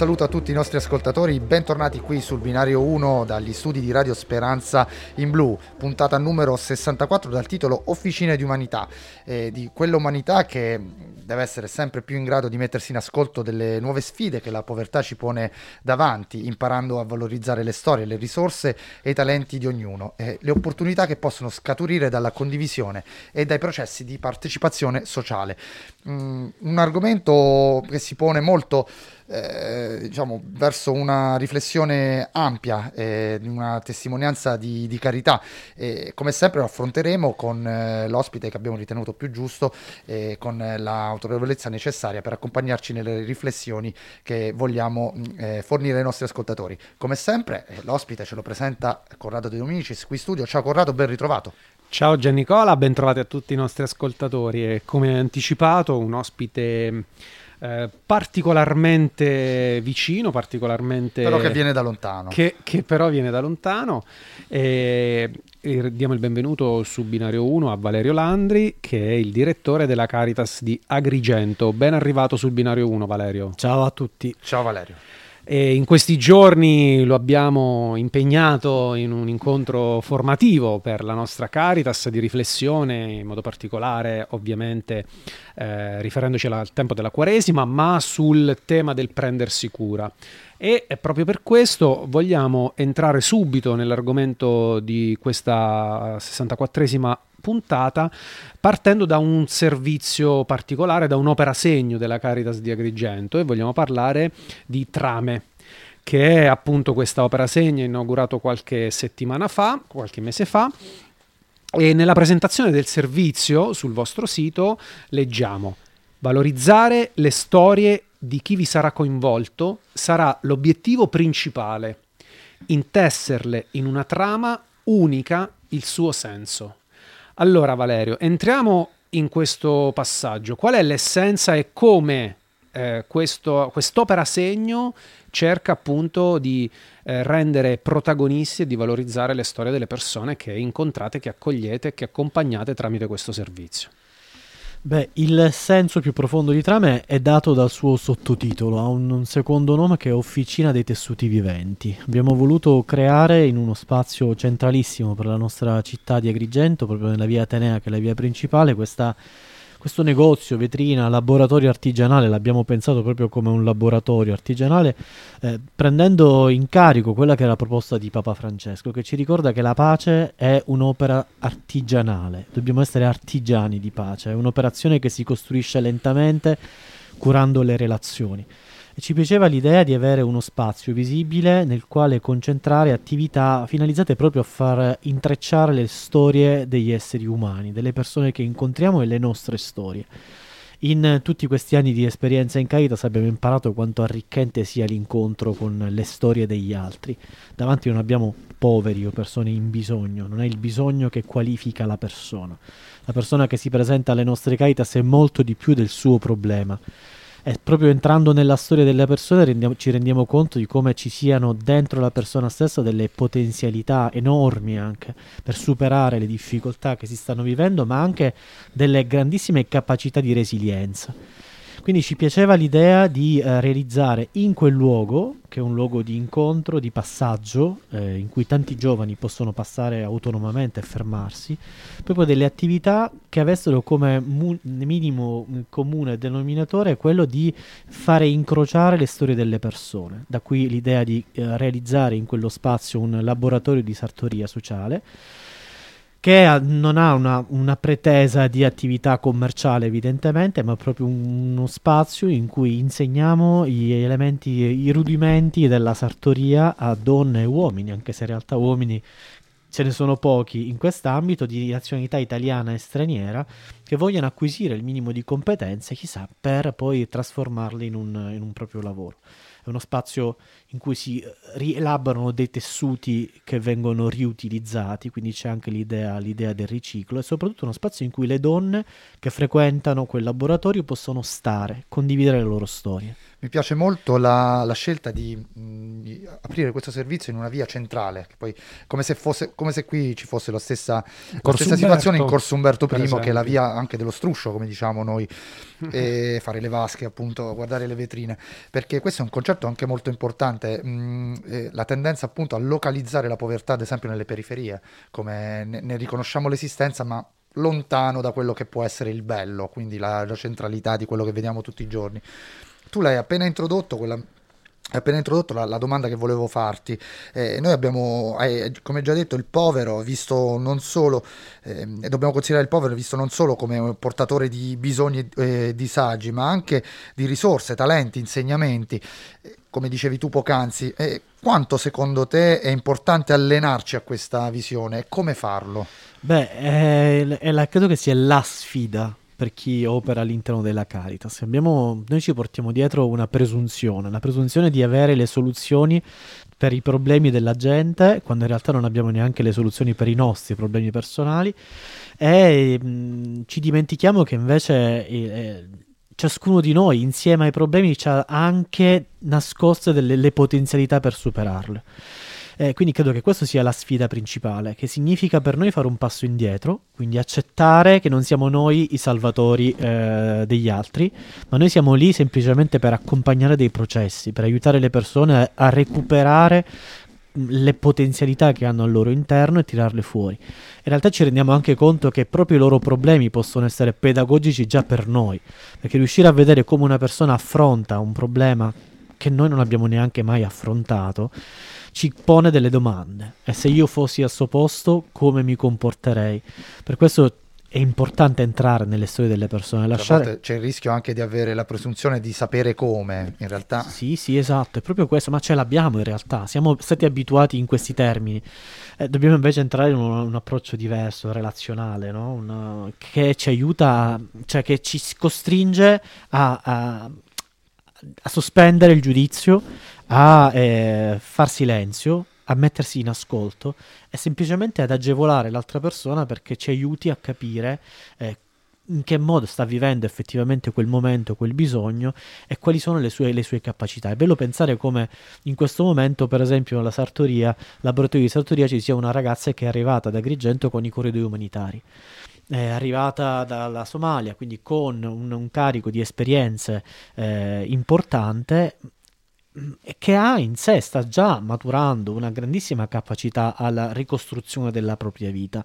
saluto a tutti i nostri ascoltatori, bentornati qui sul binario 1 dagli studi di Radio Speranza in Blu, puntata numero 64 dal titolo Officine di Umanità, eh, di quell'umanità che deve essere sempre più in grado di mettersi in ascolto delle nuove sfide che la povertà ci pone davanti, imparando a valorizzare le storie, le risorse e i talenti di ognuno, eh, le opportunità che possono scaturire dalla condivisione e dai processi di partecipazione sociale. Mm, un argomento che si pone molto eh, diciamo, verso una riflessione ampia, eh, una testimonianza di, di carità. E come sempre lo affronteremo con eh, l'ospite che abbiamo ritenuto più giusto e con l'autorevolezza necessaria per accompagnarci nelle riflessioni che vogliamo mm, eh, fornire ai nostri ascoltatori. Come sempre, eh, l'ospite ce lo presenta Corrado De Dominicis qui in studio. Ciao Corrado, ben ritrovato. Ciao Giannicola, ben trovati a tutti i nostri ascoltatori e come anticipato un ospite eh, particolarmente vicino, particolarmente... Però che viene da lontano. Che, che però viene da lontano. E, e diamo il benvenuto su Binario 1 a Valerio Landri, che è il direttore della Caritas di Agrigento. Ben arrivato sul Binario 1, Valerio. Ciao a tutti. Ciao Valerio. E in questi giorni lo abbiamo impegnato in un incontro formativo per la nostra Caritas di riflessione, in modo particolare ovviamente eh, riferendoci al tempo della Quaresima, ma sul tema del prendersi cura. E proprio per questo vogliamo entrare subito nell'argomento di questa 64esima puntata partendo da un servizio particolare, da un'opera segno della Caritas di Agrigento e vogliamo parlare di Trame che è appunto questa opera segno inaugurato qualche settimana fa, qualche mese fa e nella presentazione del servizio sul vostro sito leggiamo valorizzare le storie di chi vi sarà coinvolto sarà l'obiettivo principale, intesserle in una trama unica il suo senso. Allora Valerio, entriamo in questo passaggio. Qual è l'essenza e come eh, questo, quest'opera segno cerca appunto di eh, rendere protagonisti e di valorizzare le storie delle persone che incontrate, che accogliete e che accompagnate tramite questo servizio? Beh, il senso più profondo di Trame è dato dal suo sottotitolo, ha un, un, secondo nome che è Officina dei tessuti viventi. Abbiamo voluto creare in uno spazio centralissimo per la nostra città di Agrigento, proprio nella via Atenea che è la via principale, questa questo negozio, vetrina, laboratorio artigianale, l'abbiamo pensato proprio come un laboratorio artigianale, eh, prendendo in carico quella che è la proposta di Papa Francesco, che ci ricorda che la pace è un'opera artigianale, dobbiamo essere artigiani di pace, è un'operazione che si costruisce lentamente curando le relazioni ci piaceva l'idea di avere uno spazio visibile nel quale concentrare attività finalizzate proprio a far intrecciare le storie degli esseri umani, delle persone che incontriamo e le nostre storie. In tutti questi anni di esperienza in Caritas abbiamo imparato quanto arricchente sia l'incontro con le storie degli altri. Davanti non abbiamo poveri o persone in bisogno, non è il bisogno che qualifica la persona. La persona che si presenta alle nostre Caritas è molto di più del suo problema è proprio entrando nella storia delle persone rendiamo, ci rendiamo conto di come ci siano dentro la persona stessa delle potenzialità enormi anche per superare le difficoltà che si stanno vivendo, ma anche delle grandissime capacità di resilienza. Quindi ci piaceva l'idea di eh, realizzare in quel luogo, che è un luogo di incontro, di passaggio, eh, in cui tanti giovani possono passare autonomamente e fermarsi, proprio delle attività che avessero come mu- minimo comune denominatore quello di fare incrociare le storie delle persone. Da qui l'idea di eh, realizzare in quello spazio un laboratorio di sartoria sociale che non ha una, una, pretesa di attività commerciale evidentemente, ma proprio uno spazio in cui insegniamo gli elementi, i rudimenti della sartoria a donne e uomini, anche se in realtà uomini ce ne sono pochi in quest'ambito di nazionalità italiana e straniera che vogliono acquisire il minimo di competenze, chissà, per poi trasformarle in un, in un proprio lavoro è uno spazio in cui si eh, rielaborano dei tessuti che vengono riutilizzati, quindi c'è anche l'idea, l'idea del riciclo e soprattutto uno spazio in cui le donne che frequentano quel laboratorio possono stare, condividere le loro storie. Mi piace molto la, la scelta di, mh, di, aprire questo servizio in una via centrale, poi, come, se fosse, come se qui ci fosse la stessa, la stessa situazione in Corso Umberto I, che è la via anche dello struscio, come diciamo noi, e fare le vasche, appunto, guardare le vetrine, perché questo è un concetto anche molto importante, mh, eh, la tendenza appunto a localizzare la povertà, ad esempio nelle periferie, come ne, ne riconosciamo l'esistenza, ma lontano da quello che può essere il bello, quindi la, la centralità di quello che vediamo tutti i giorni. Tu l'hai appena introdotto, quella appena introdotto la, la, domanda che volevo farti. Eh, noi abbiamo, eh, come già detto, il povero visto non solo, eh, dobbiamo considerare il povero visto non solo come portatore di bisogni e eh, disagi, ma anche di risorse, talenti, insegnamenti. Eh, come dicevi tu poc'anzi, eh, quanto secondo te è importante allenarci a questa visione e come farlo? Beh, è, è la, credo che sia la sfida per chi opera all'interno della Caritas. Abbiamo, noi ci portiamo dietro una presunzione, la presunzione di avere le soluzioni per i problemi della gente, quando in realtà non abbiamo neanche le soluzioni per i nostri problemi personali, e mh, ci dimentichiamo che invece eh, ciascuno di noi, insieme ai problemi, ha anche nascoste delle potenzialità per superarle. Eh, quindi credo che questa sia la sfida principale, che significa per noi fare un passo indietro, quindi accettare che non siamo noi i salvatori eh, degli altri, ma noi siamo lì semplicemente per accompagnare dei processi, per aiutare le persone a, recuperare mm, le potenzialità che hanno al loro interno e tirarle fuori. In realtà ci rendiamo anche conto che proprio i loro problemi possono essere pedagogici già per noi, perché riuscire a vedere come una persona affronta un problema che noi non abbiamo neanche mai affrontato ci pone delle domande e se io fossi al suo posto come mi comporterei. Per questo è importante entrare nelle storie delle persone. Lasciare... C'è il rischio anche di avere la presunzione di sapere come, in realtà. Sì, sì, esatto, è proprio questo, ma ce l'abbiamo in realtà, siamo stati abituati in questi termini. Eh, dobbiamo invece entrare in un, un approccio diverso, relazionale, no? Una, che ci aiuta, cioè che ci costringe a, a, a sospendere il giudizio, a eh, far silenzio, a mettersi in ascolto e semplicemente ad agevolare l'altra persona perché ci aiuti a capire eh, in che modo sta vivendo effettivamente quel momento, quel bisogno e quali sono le sue, le sue, capacità. È bello pensare come in questo momento, per esempio, nella sartoria, laboratorio di sartoria, ci sia una ragazza che è arrivata da Agrigento con i corridoi umanitari è arrivata dalla Somalia, quindi con un, un carico di esperienze eh, importante che ha in sé, sta già maturando una grandissima capacità alla ricostruzione della propria vita,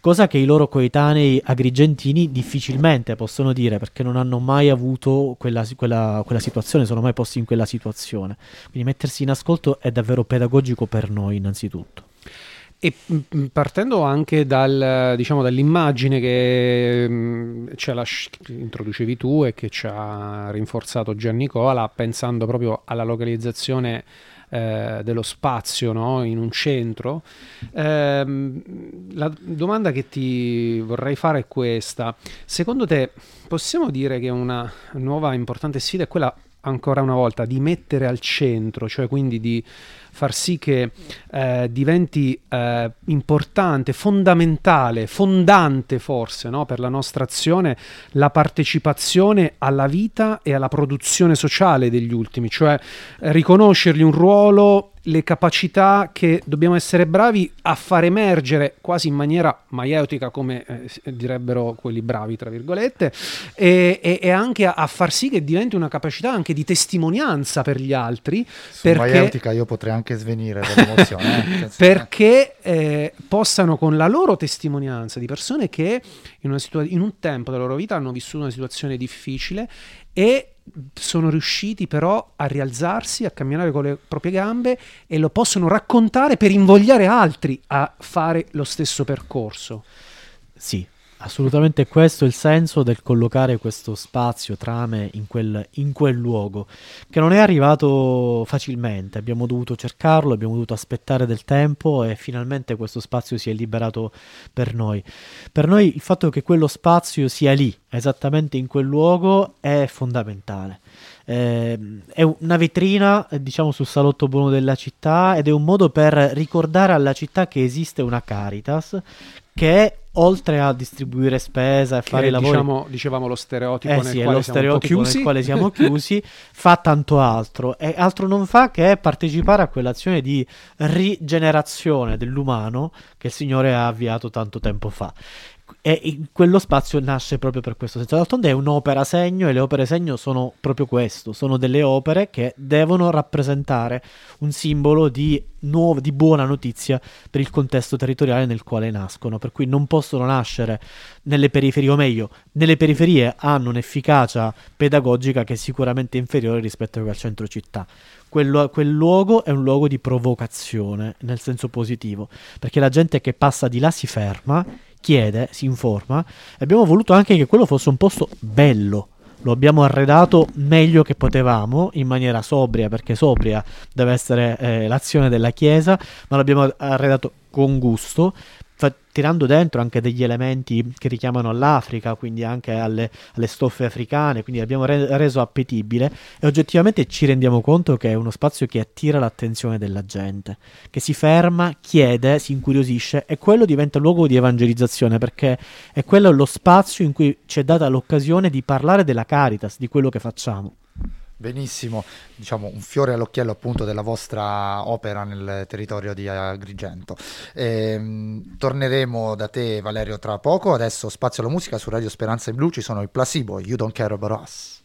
cosa che i loro coetanei agrigentini difficilmente possono dire perché non hanno mai avuto quella, quella, quella situazione, sono mai posti in quella situazione. Quindi mettersi in ascolto è davvero pedagogico per noi innanzitutto. E mm, mm, partendo anche dal, diciamo, dall'immagine che mm, ce la introducevi tu e che ci ha rinforzato Gianni Cola, pensando proprio alla localizzazione eh, dello spazio no? in un centro, eh, la domanda che ti vorrei fare è questa. Secondo te possiamo dire che una nuova importante sfida è quella ancora una volta di mettere al centro, cioè quindi di far sì che eh, diventi eh, importante, fondamentale, fondante forse no? per la nostra azione la partecipazione alla vita e alla produzione sociale degli ultimi, cioè eh, riconoscergli un ruolo le capacità che dobbiamo essere bravi a far emergere quasi in maniera maieutica, come eh, direbbero quelli bravi, tra virgolette, e, e, e anche a, a, far sì che diventi una capacità anche di testimonianza per gli altri. Su perché, maieutica io potrei anche svenire dall'emozione. Eh? perché eh, possano con la loro testimonianza di persone che in, situa- in un tempo della loro vita hanno vissuto una situazione difficile e sono riusciti però a rialzarsi, a camminare con le proprie gambe e lo possono raccontare per invogliare altri a fare lo stesso percorso. Sì, Assolutamente questo è il senso del collocare questo spazio, trame in quel, in quel, luogo, che non è arrivato facilmente, abbiamo dovuto cercarlo, abbiamo dovuto aspettare del tempo e finalmente questo spazio si è liberato per noi. Per noi il fatto che quello spazio sia lì, esattamente in quel luogo, è fondamentale. Eh, è una vetrina, diciamo, sul salotto buono della città ed è un modo per ricordare alla città che esiste una Caritas che oltre a distribuire spesa e che fare i lavori diciamo, dicevamo lo stereotipo eh nel sì, quale lo stereotipo nel quale siamo chiusi, fa tanto altro e altro non fa che partecipare a quell'azione di rigenerazione dell'umano che il Signore ha avviato tanto tempo fa. E quello spazio nasce proprio per questo senso. D'altronde è un'opera segno e le opere segno sono proprio questo, sono delle opere che devono rappresentare un simbolo di, nuov- di buona notizia per il contesto territoriale nel quale nascono, per cui non possono nascere nelle periferie, o meglio, nelle periferie hanno un'efficacia pedagogica che è sicuramente inferiore rispetto al centro città. Quello- quel luogo è un luogo di provocazione, nel senso positivo, perché la gente che passa di là si ferma, chiede, si informa, e abbiamo voluto anche che quello fosse un posto bello. Lo abbiamo arredato meglio che potevamo, in maniera sobria, perché sobria deve essere eh, l'azione della Chiesa, ma l'abbiamo arredato con gusto, tirando dentro anche degli elementi che richiamano all'Africa, quindi anche alle, alle stoffe africane, quindi l'abbiamo re- reso appetibile e oggettivamente ci rendiamo conto che è uno spazio che attira l'attenzione della gente, che si ferma, chiede, si incuriosisce e quello diventa luogo di evangelizzazione perché è quello lo spazio in cui ci è data l'occasione di parlare della Caritas, di quello che facciamo. Benissimo, diciamo un fiore all'occhiello appunto della vostra opera nel territorio di Agrigento. Ehm, torneremo da te Valerio tra poco, adesso spazio alla musica su Radio Speranza in Blu ci sono i Placebo, You Don't Care About Us.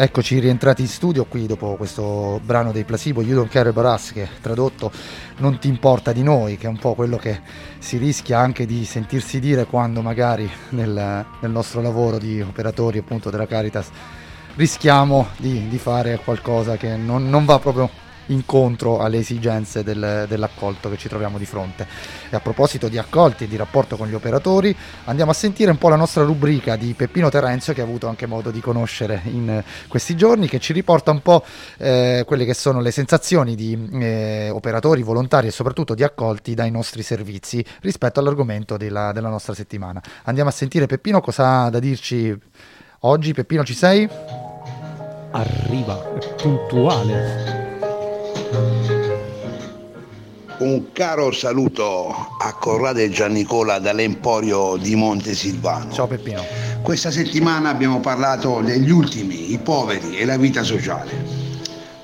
Eccoci rientrati in studio qui dopo questo brano dei Placebo, You Don't Care About Us, che tradotto non ti importa di noi, che è un po' quello che si rischia anche di sentirsi dire quando magari nel, nel nostro lavoro di operatori appunto della Caritas rischiamo di, di fare qualcosa che non, non va proprio incontro alle esigenze del- dell'accolto che ci troviamo di fronte. E a proposito di accolti e di rapporto con gli operatori, andiamo a sentire un po' la nostra rubrica di Peppino Terenzio che ha avuto anche modo di conoscere in eh, questi giorni, che ci riporta un po' eh, quelle che sono le sensazioni di eh, operatori, volontari e soprattutto di accolti dai nostri servizi rispetto all'argomento della, della nostra settimana. Andiamo a sentire Peppino cosa ha da dirci oggi. Peppino ci sei? Arriva, puntuale. Un caro saluto a Corrado e Giannicola dall'Emporio di Montesilvano. Ciao Peppino. Questa settimana abbiamo parlato degli ultimi, i poveri e la vita sociale.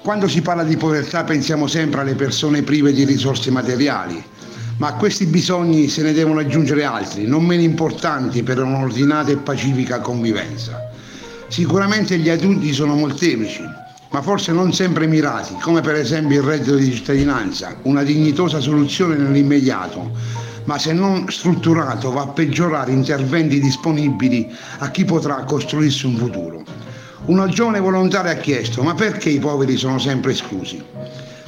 Quando si parla di povertà pensiamo sempre alle persone prive di risorse materiali, ma a questi bisogni se ne devono aggiungere altri, non meno importanti per un'ordinata e pacifica convivenza. Sicuramente gli aiuti sono molteplici, ma forse non sempre mirati, come per esempio il reddito di cittadinanza, una dignitosa soluzione nell'immediato, ma se non strutturato va a peggiorare interventi disponibili a chi potrà costruirsi un futuro. Una giovane volontaria ha chiesto, ma perché i poveri sono sempre esclusi?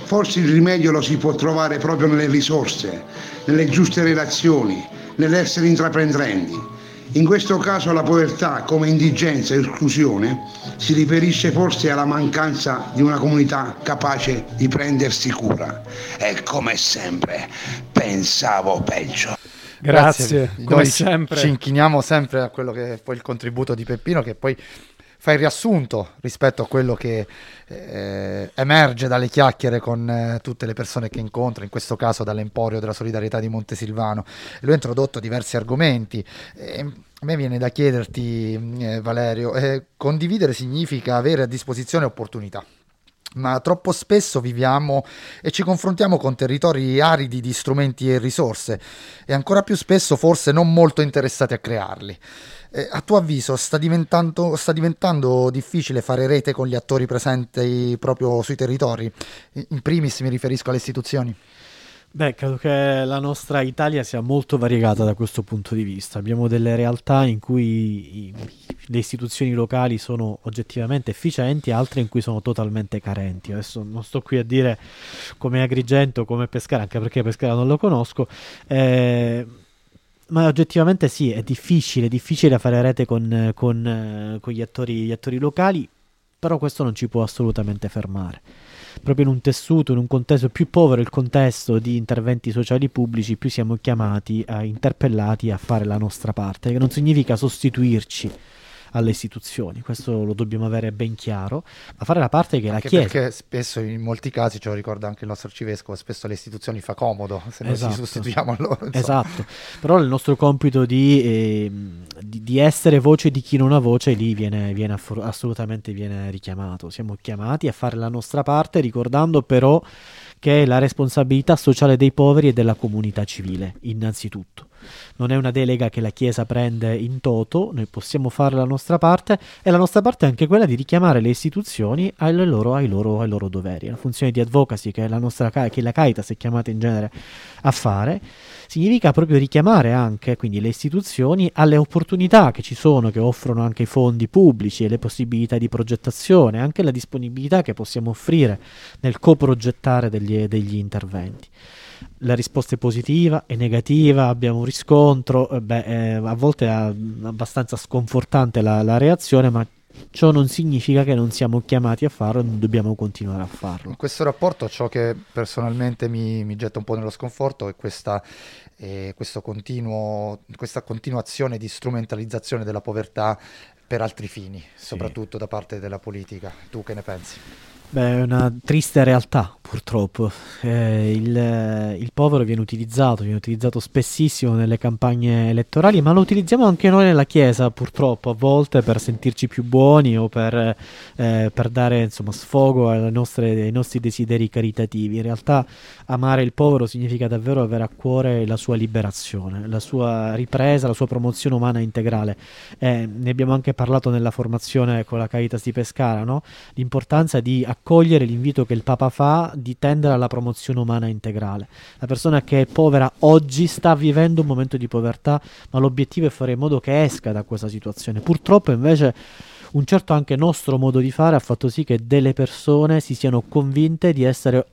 Forse il rimedio lo si può trovare proprio nelle risorse, nelle giuste relazioni, nell'essere intraprendenti. In questo caso la povertà come indigenza e esclusione si riferisce forse alla mancanza di una comunità capace di prendersi cura. E come sempre pensavo peggio. Grazie, come Noi sempre. Ci inchiniamo sempre a quello che è poi il contributo di Peppino, che poi fa il riassunto rispetto a quello che eh, emerge dalle chiacchiere con eh, tutte le persone che incontra, in questo caso dall'Emporio della Solidarietà di Montesilvano. Lui ha introdotto diversi argomenti. E a me viene da chiederti, eh, Valerio, eh, condividere significa avere a disposizione opportunità. Ma troppo spesso viviamo e ci confrontiamo con territori aridi di strumenti e risorse e ancora più spesso forse non molto interessati a crearli. Eh, a tuo avviso sta diventando, sta diventando difficile fare rete con gli attori presenti proprio sui territori? In primis mi riferisco alle istituzioni. Beh, credo che la nostra Italia sia molto variegata da questo punto di vista. Abbiamo delle realtà in cui le istituzioni locali sono oggettivamente efficienti, altre in cui sono totalmente carenti. Adesso non sto qui a dire come Agrigento, come Pescara, anche perché Pescara non lo conosco. eh, ma oggettivamente sì, è difficile, è difficile fare rete con, con, eh, con gli attori, gli attori locali, però questo non ci può assolutamente fermare proprio in un tessuto, in un contesto più povero il contesto di interventi sociali pubblici, più siamo chiamati, a, interpellati a fare la nostra parte, che non significa sostituirci alle istituzioni, questo lo dobbiamo avere ben chiaro, ma fare la parte che Anche la Chiesa... perché spesso in molti casi, ce lo ricorda anche il nostro arcivescovo, spesso alle istituzioni fa comodo se noi Esatto. ci sostituiamo a loro. insomma. Esatto, però il nostro compito di, ehm, di- di essere voce di chi non ha voce lì viene, viene affor- assolutamente viene richiamato. Siamo chiamati a fare la nostra parte, ricordando però che la responsabilità sociale dei poveri è della comunità civile, innanzitutto. Non è una delega che la Chiesa prende in toto, noi possiamo fare la nostra parte e la nostra parte è anche quella di richiamare le istituzioni ai loro, ai loro, ai loro doveri. La funzione di advocacy che la nostra che la Caritas è chiamata in genere a fare significa proprio richiamare anche quindi le istituzioni alle opportunità che ci sono, che offrono anche i fondi pubblici e le possibilità di progettazione, anche la disponibilità che possiamo offrire nel coprogettare degli, degli interventi. La risposta è positiva, è negativa, abbiamo un riscontro, eh, beh, eh, a volte è abbastanza sconfortante la, la reazione, ma ciò non significa che non siamo chiamati a farlo e non dobbiamo continuare a farlo. In questo rapporto ciò che personalmente mi, mi getta un po' nello sconforto è questa, eh, questo continuo, questa continuazione di strumentalizzazione della povertà per altri fini, soprattutto da parte della politica. Tu che ne pensi? Beh, è una triste realtà, purtroppo. Eh, il, il povero viene utilizzato, viene utilizzato spessissimo nelle campagne elettorali, ma lo utilizziamo anche noi nella Chiesa, purtroppo, a volte per sentirci più buoni o per, eh, per dare insomma, sfogo nostre- ai nostri desideri caritativi. In realtà amare il povero significa davvero avere a cuore la sua liberazione, la sua ripresa, la sua promozione umana integrale. Eh, ne abbiamo anche parlato nella formazione con la Caritas di Pescara, no? l'importanza di accogliere l'invito che il Papa fa di tendere alla promozione umana integrale. La persona che è povera oggi sta vivendo un momento di povertà, ma l'obiettivo è fare in modo che esca da questa situazione. Purtroppo invece un certo anche nostro modo di fare ha fatto sì che delle persone si siano convinte di essere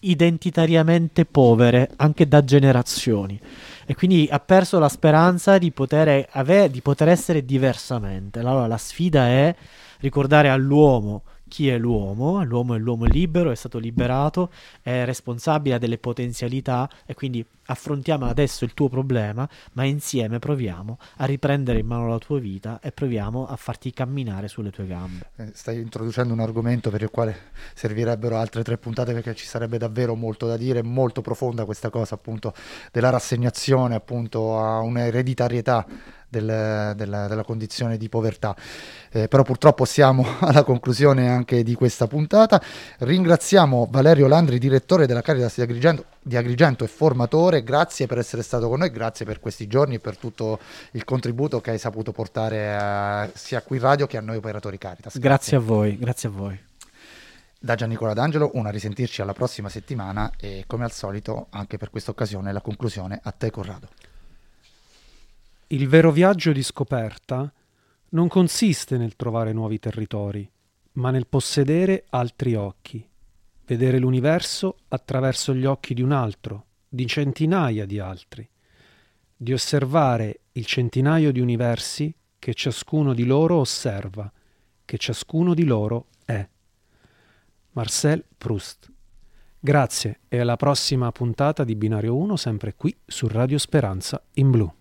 identitariamente povere anche da generazioni e quindi ha perso la speranza di poter, ave- di poter essere diversamente. Allora la sfida è ricordare all'uomo chi è l'uomo, l'uomo è l'uomo libero, è stato liberato, è responsabile delle potenzialità e quindi affrontiamo adesso il tuo problema, ma insieme proviamo a riprendere in mano la tua vita e proviamo a farti camminare sulle tue gambe. Eh, Stai introducendo un argomento per il quale servirebbero altre tre puntate perché ci sarebbe davvero molto da dire, molto profonda questa cosa appunto della rassegnazione appunto a un'ereditarietà del- della, della condizione di povertà. Eh, però purtroppo siamo alla conclusione anche di questa puntata. Ringraziamo Valerio Landri, direttore della Caritas di Agrigento, di Agrigento e formatore. Grazie per essere stato con noi, grazie per questi giorni e per tutto il contributo che hai saputo portare eh, sia qui in radio che a noi operatori Caritas. Grazie a voi, grazie a voi. Da Giannicola D'Angelo, una risentirci alla prossima settimana e come al solito anche per questa occasione la conclusione a te Corrado. Il vero viaggio di scoperta non consiste nel trovare nuovi territori, ma nel possedere altri occhi, vedere l'universo attraverso gli occhi di un altro, di centinaia di altri, di osservare il centinaio di universi che ciascuno di loro osserva, che ciascuno di loro è. Marcel Proust. Grazie e alla prossima puntata di Binario 1 sempre qui su Radio Speranza in blu.